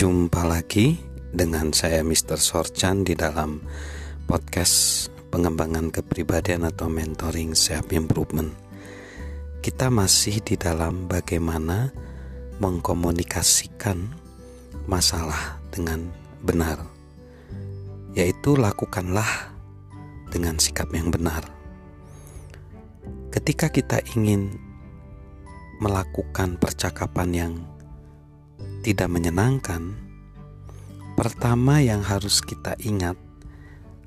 Jumpa lagi dengan saya Mr. Sorchan di dalam podcast pengembangan kepribadian atau mentoring self improvement. Kita masih di dalam bagaimana mengkomunikasikan masalah dengan benar. Yaitu lakukanlah dengan sikap yang benar. Ketika kita ingin melakukan percakapan yang tidak menyenangkan, pertama yang harus kita ingat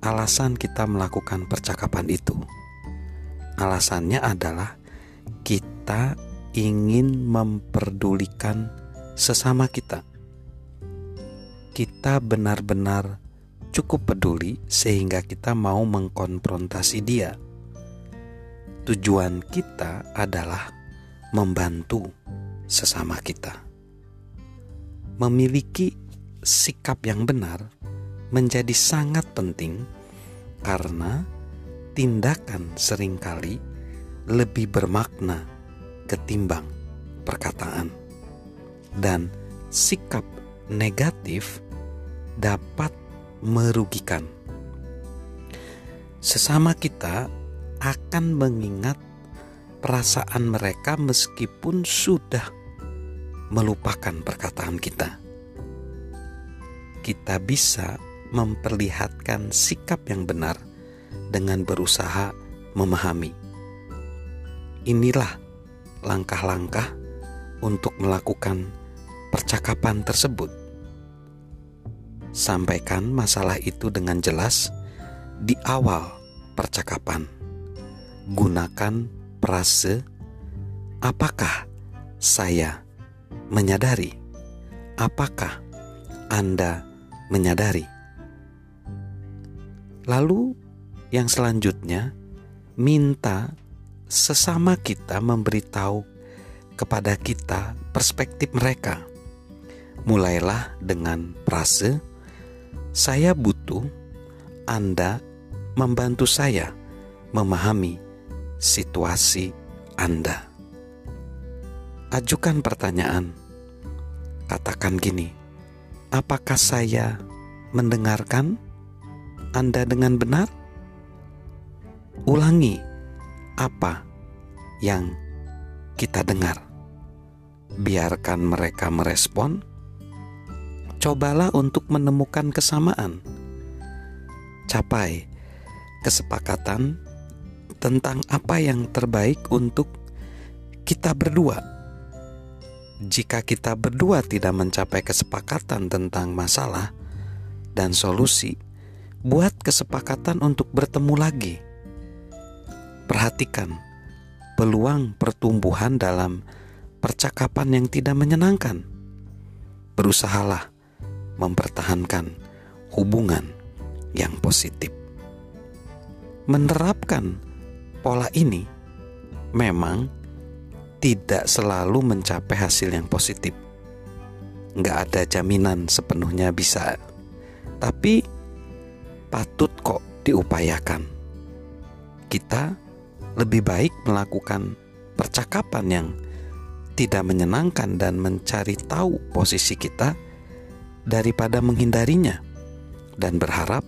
alasan kita melakukan percakapan itu. Alasannya adalah kita ingin memperdulikan sesama kita. Kita benar-benar cukup peduli sehingga kita mau mengkonfrontasi dia. Tujuan kita adalah membantu sesama kita memiliki sikap yang benar menjadi sangat penting karena tindakan sering kali lebih bermakna ketimbang perkataan, dan sikap negatif dapat merugikan. Sesama kita akan mengingat perasaan mereka meskipun sudah melupakan perkataan kita. Kita bisa memperlihatkan sikap yang benar dengan berusaha memahami. Inilah langkah-langkah untuk melakukan percakapan tersebut. Sampaikan masalah itu dengan jelas di awal percakapan. Gunakan frase "Apakah saya menyadari? Apakah Anda menyadari? Lalu, yang selanjutnya, minta sesama kita memberitahu kepada kita perspektif mereka. Mulailah dengan frase, "Saya butuh Anda membantu saya memahami situasi Anda." ajukan pertanyaan. Katakan gini, apakah saya mendengarkan Anda dengan benar? Ulangi apa yang kita dengar. Biarkan mereka merespon. Cobalah untuk menemukan kesamaan. Capai kesepakatan tentang apa yang terbaik untuk kita berdua jika kita berdua tidak mencapai kesepakatan tentang masalah dan solusi, buat kesepakatan untuk bertemu lagi. Perhatikan peluang pertumbuhan dalam percakapan yang tidak menyenangkan. Berusahalah mempertahankan hubungan yang positif. Menerapkan pola ini memang tidak selalu mencapai hasil yang positif. Nggak ada jaminan sepenuhnya bisa, tapi patut kok diupayakan. Kita lebih baik melakukan percakapan yang tidak menyenangkan dan mencari tahu posisi kita daripada menghindarinya dan berharap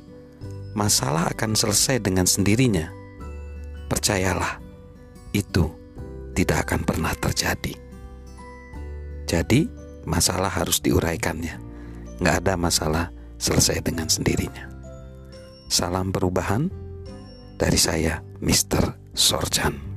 masalah akan selesai dengan sendirinya. Percayalah, itu tidak akan pernah terjadi. Jadi, masalah harus diuraikannya. Nggak ada masalah selesai dengan sendirinya. Salam perubahan dari saya, Mr. Sorjan.